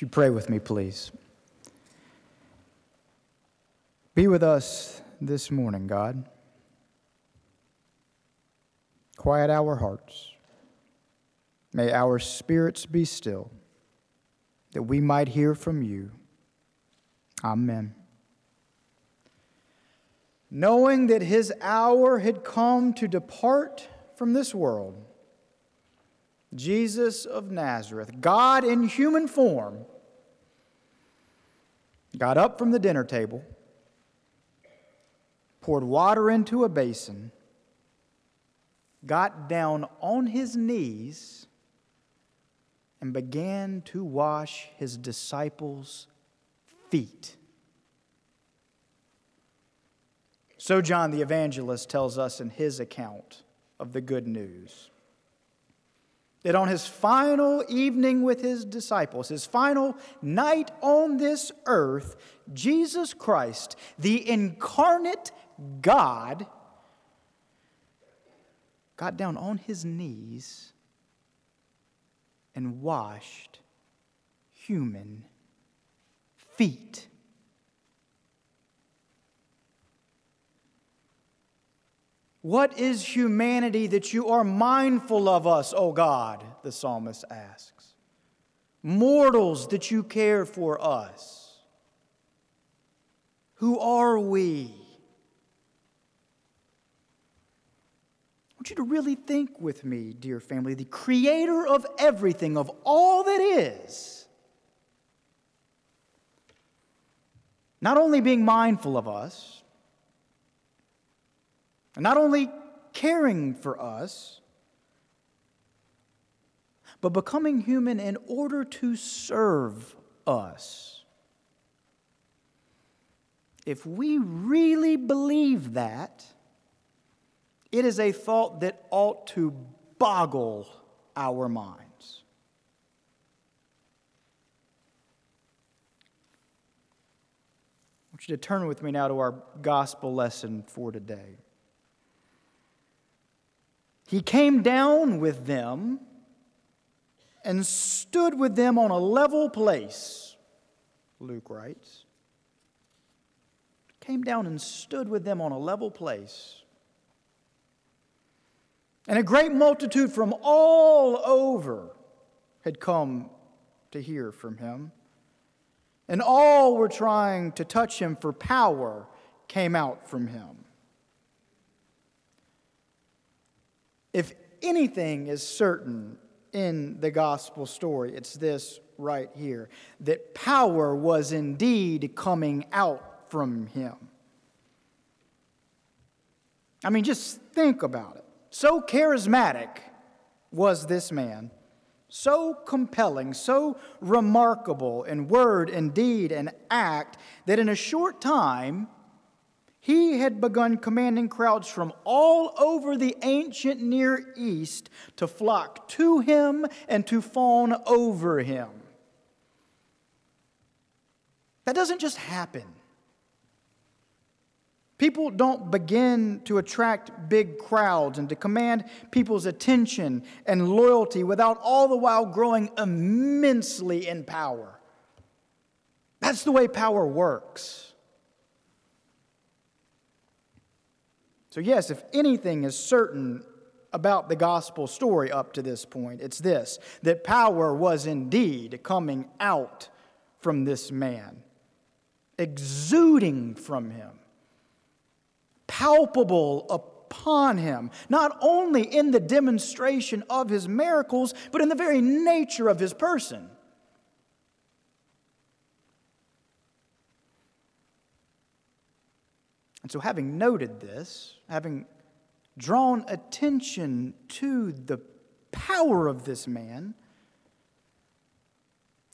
Would you pray with me, please? Be with us this morning, God. Quiet our hearts. May our spirits be still, that we might hear from you. Amen. Knowing that his hour had come to depart from this world, Jesus of Nazareth, God in human form, got up from the dinner table, poured water into a basin, got down on his knees, and began to wash his disciples' feet. So, John the Evangelist tells us in his account of the good news that on his final evening with his disciples, his final night on this earth, Jesus Christ, the incarnate God, got down on his knees and washed human feet. What is humanity that you are mindful of us, O God? The psalmist asks. Mortals that you care for us. Who are we? I want you to really think with me, dear family, the creator of everything, of all that is, not only being mindful of us, not only caring for us, but becoming human in order to serve us. If we really believe that, it is a thought that ought to boggle our minds. I want you to turn with me now to our gospel lesson for today. He came down with them and stood with them on a level place, Luke writes. Came down and stood with them on a level place. And a great multitude from all over had come to hear from him. And all were trying to touch him, for power came out from him. If anything is certain in the gospel story, it's this right here that power was indeed coming out from him. I mean, just think about it. So charismatic was this man, so compelling, so remarkable in word and deed and act, that in a short time, he had begun commanding crowds from all over the ancient Near East to flock to him and to fawn over him. That doesn't just happen. People don't begin to attract big crowds and to command people's attention and loyalty without all the while growing immensely in power. That's the way power works. So, yes, if anything is certain about the gospel story up to this point, it's this that power was indeed coming out from this man, exuding from him, palpable upon him, not only in the demonstration of his miracles, but in the very nature of his person. And so, having noted this, having drawn attention to the power of this man,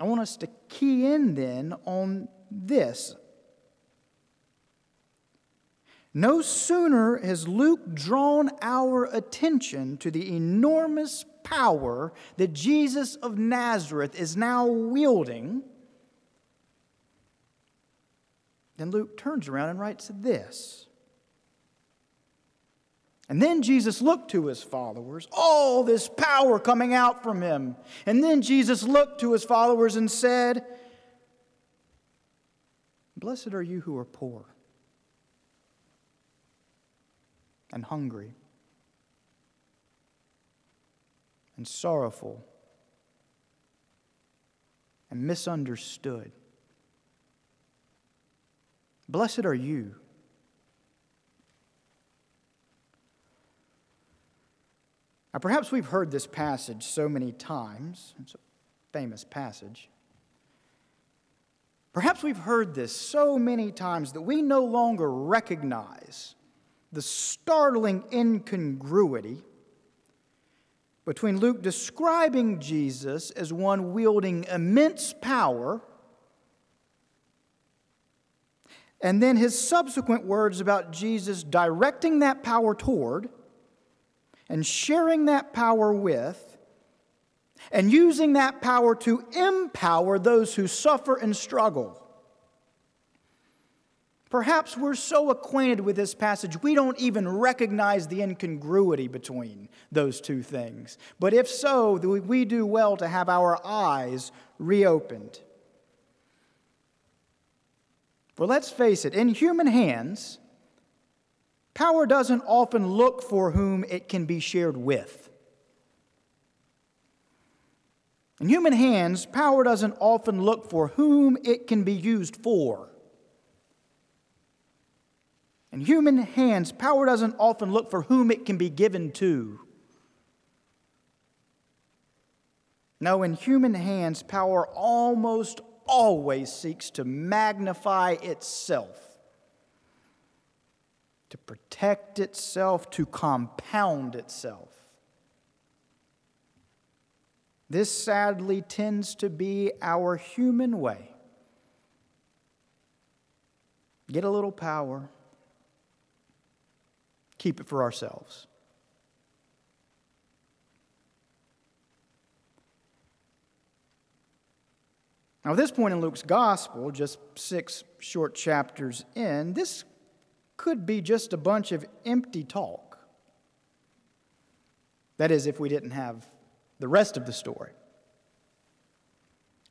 I want us to key in then on this. No sooner has Luke drawn our attention to the enormous power that Jesus of Nazareth is now wielding then Luke turns around and writes this. And then Jesus looked to his followers, all this power coming out from him. And then Jesus looked to his followers and said, Blessed are you who are poor and hungry and sorrowful and misunderstood. Blessed are you. Now, perhaps we've heard this passage so many times. It's a famous passage. Perhaps we've heard this so many times that we no longer recognize the startling incongruity between Luke describing Jesus as one wielding immense power and then his subsequent words about Jesus directing that power toward and sharing that power with and using that power to empower those who suffer and struggle. Perhaps we're so acquainted with this passage, we don't even recognize the incongruity between those two things. But if so, we do well to have our eyes reopened. For let's face it, in human hands, power doesn't often look for whom it can be shared with. In human hands, power doesn't often look for whom it can be used for. In human hands, power doesn't often look for whom it can be given to. No, in human hands, power almost always seeks to magnify itself, to protect itself, to compound itself. This sadly tends to be our human way. Get a little power, keep it for ourselves. Now, at this point in Luke's gospel, just six short chapters in, this could be just a bunch of empty talk. That is, if we didn't have the rest of the story.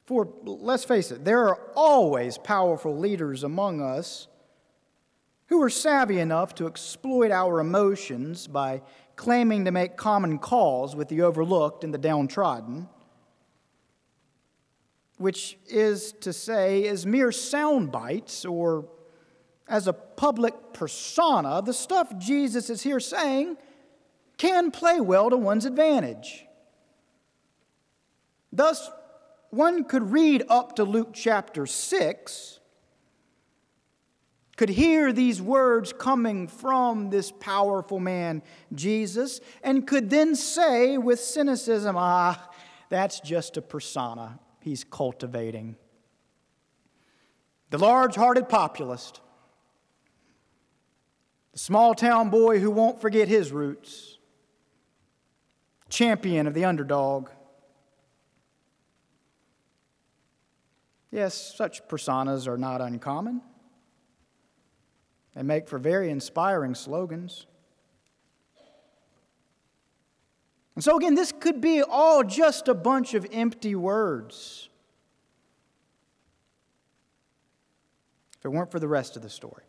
For let's face it, there are always powerful leaders among us who are savvy enough to exploit our emotions by claiming to make common cause with the overlooked and the downtrodden, which is to say, as mere sound bites or as a public persona, the stuff Jesus is here saying can play well to one's advantage. Thus, one could read up to Luke chapter 6, could hear these words coming from this powerful man, Jesus, and could then say with cynicism, ah, that's just a persona he's cultivating. The large hearted populist, the small town boy who won't forget his roots, champion of the underdog. Yes, such personas are not uncommon. They make for very inspiring slogans. And so, again, this could be all just a bunch of empty words if it weren't for the rest of the story.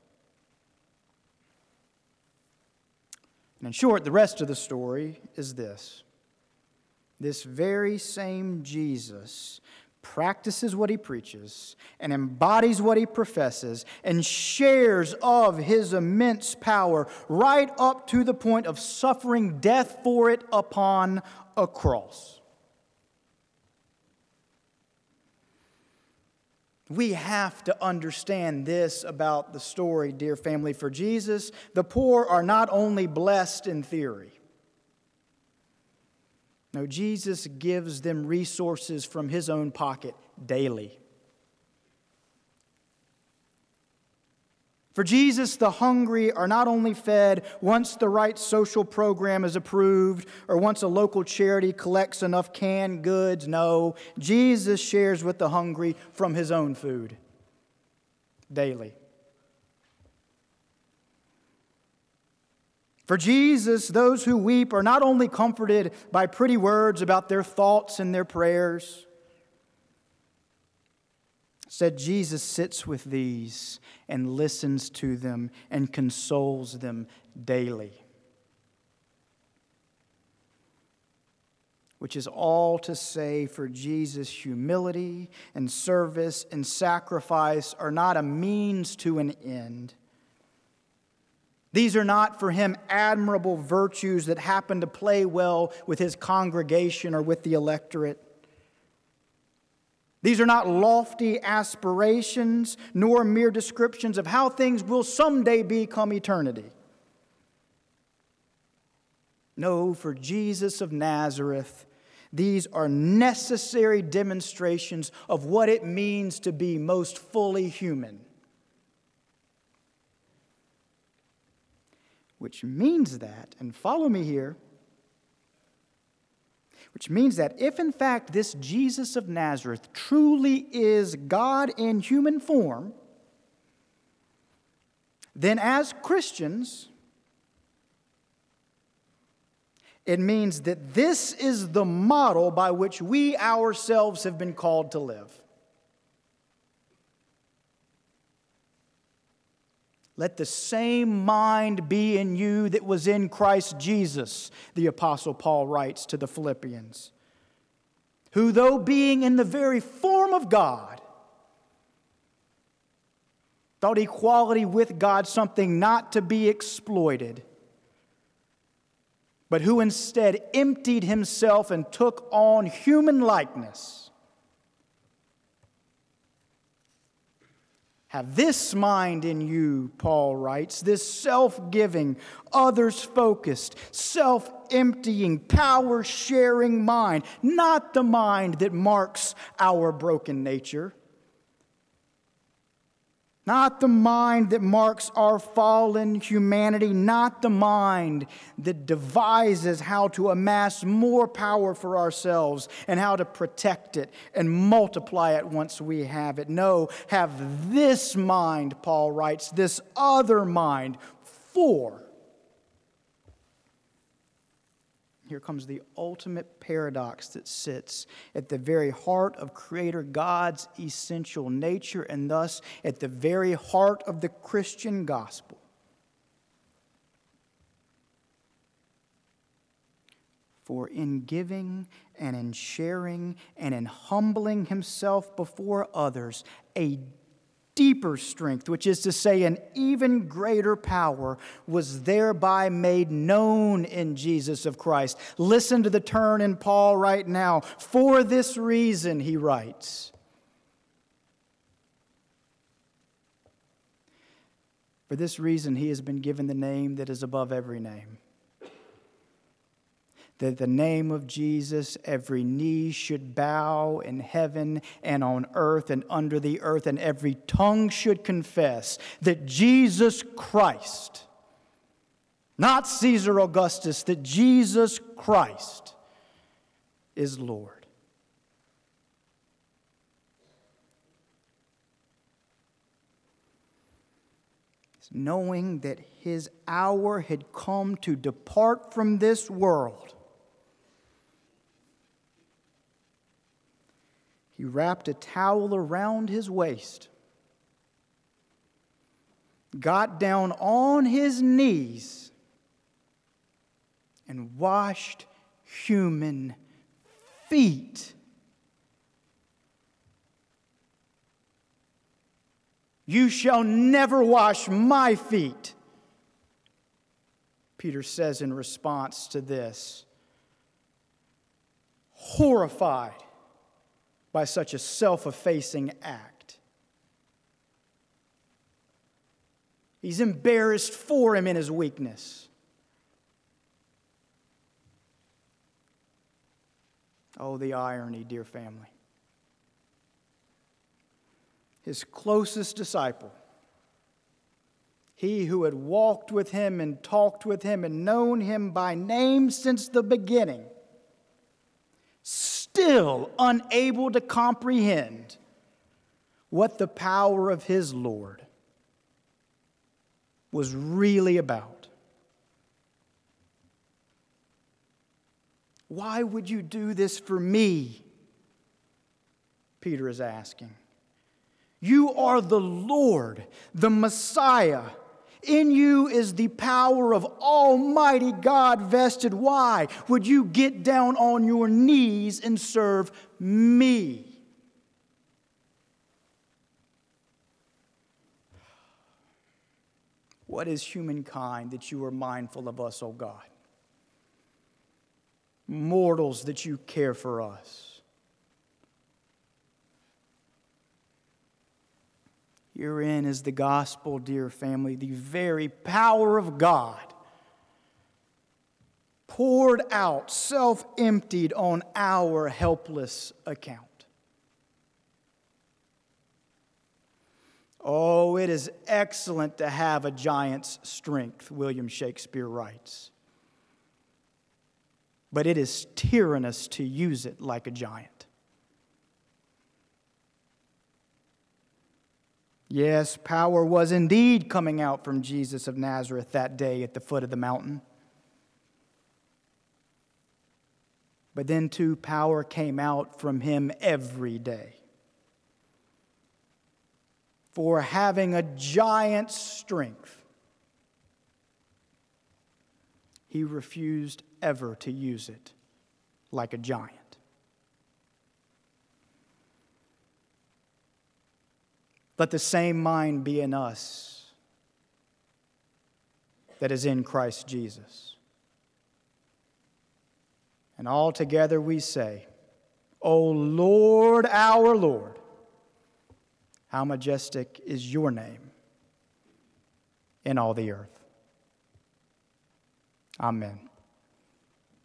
And in short, the rest of the story is this this very same Jesus practices what he preaches and embodies what he professes and shares of his immense power right up to the point of suffering death for it upon a cross. We have to understand this about the story, dear family. For Jesus, the poor are not only blessed in theory, no, Jesus gives them resources from his own pocket daily. For Jesus, the hungry are not only fed once the right social program is approved or once a local charity collects enough canned goods. No, Jesus shares with the hungry from his own food daily. For Jesus, those who weep are not only comforted by pretty words about their thoughts and their prayers. Said Jesus sits with these and listens to them and consoles them daily. Which is all to say for Jesus, humility and service and sacrifice are not a means to an end these are not for him admirable virtues that happen to play well with his congregation or with the electorate. These are not lofty aspirations nor mere descriptions of how things will someday become eternity. No, for Jesus of Nazareth, these are necessary demonstrations of what it means to be most fully human. Which means that, and follow me here, which means that if in fact this Jesus of Nazareth truly is God in human form, then as Christians, it means that this is the model by which we ourselves have been called to live. Let the same mind be in you that was in Christ Jesus, the Apostle Paul writes to the Philippians, who, though being in the very form of God, thought equality with God something not to be exploited, but who instead emptied himself and took on human likeness Have this mind in you, Paul writes, this self giving, others focused, self emptying, power sharing mind, not the mind that marks our broken nature not the mind that marks our fallen humanity, not the mind that devises how to amass more power for ourselves and how to protect it and multiply it once we have it. No, have this mind, Paul writes, this other mind for here comes the ultimate paradox that sits at the very heart of Creator God's essential nature and thus at the very heart of the Christian gospel. For in giving and in sharing and in humbling himself before others, a deeper strength, which is to say, an even greater power, was thereby made known in Jesus of Christ. Listen to the turn in Paul right now. For this reason, he writes. For this reason, he has been given the name that is above every name that the name of Jesus, every knee should bow in heaven and on earth and under the earth, and every tongue should confess that Jesus Christ, not Caesar Augustus, that Jesus Christ is Lord. Knowing that his hour had come to depart from this world He wrapped a towel around his waist, got down on his knees, and washed human feet. You shall never wash my feet, Peter says in response to this. Horrified by such a self effacing act. He's embarrassed for him in his weakness. Oh, the irony, dear family. His closest disciple, he who had walked with him and talked with him and known him by name since the beginning, still unable to comprehend what the power of his Lord was really about. Why would you do this for me? Peter is asking. You are the Lord, the Messiah in you is the power of Almighty God vested. Why would you get down on your knees and serve me? What is humankind that you are mindful of us, O God? Mortals that you care for us. Herein is the gospel, dear family, the very power of God poured out, self emptied on our helpless account. Oh, it is excellent to have a giant's strength, William Shakespeare writes. But it is tyrannous to use it like a giant. Yes, power was indeed coming out from Jesus of Nazareth that day at the foot of the mountain. But then, too, power came out from him every day. For having a giant's strength, he refused ever to use it like a giant. Let the same mind be in us that is in Christ Jesus. And all together we say, O Lord, our Lord, how majestic is your name in all the earth. Amen.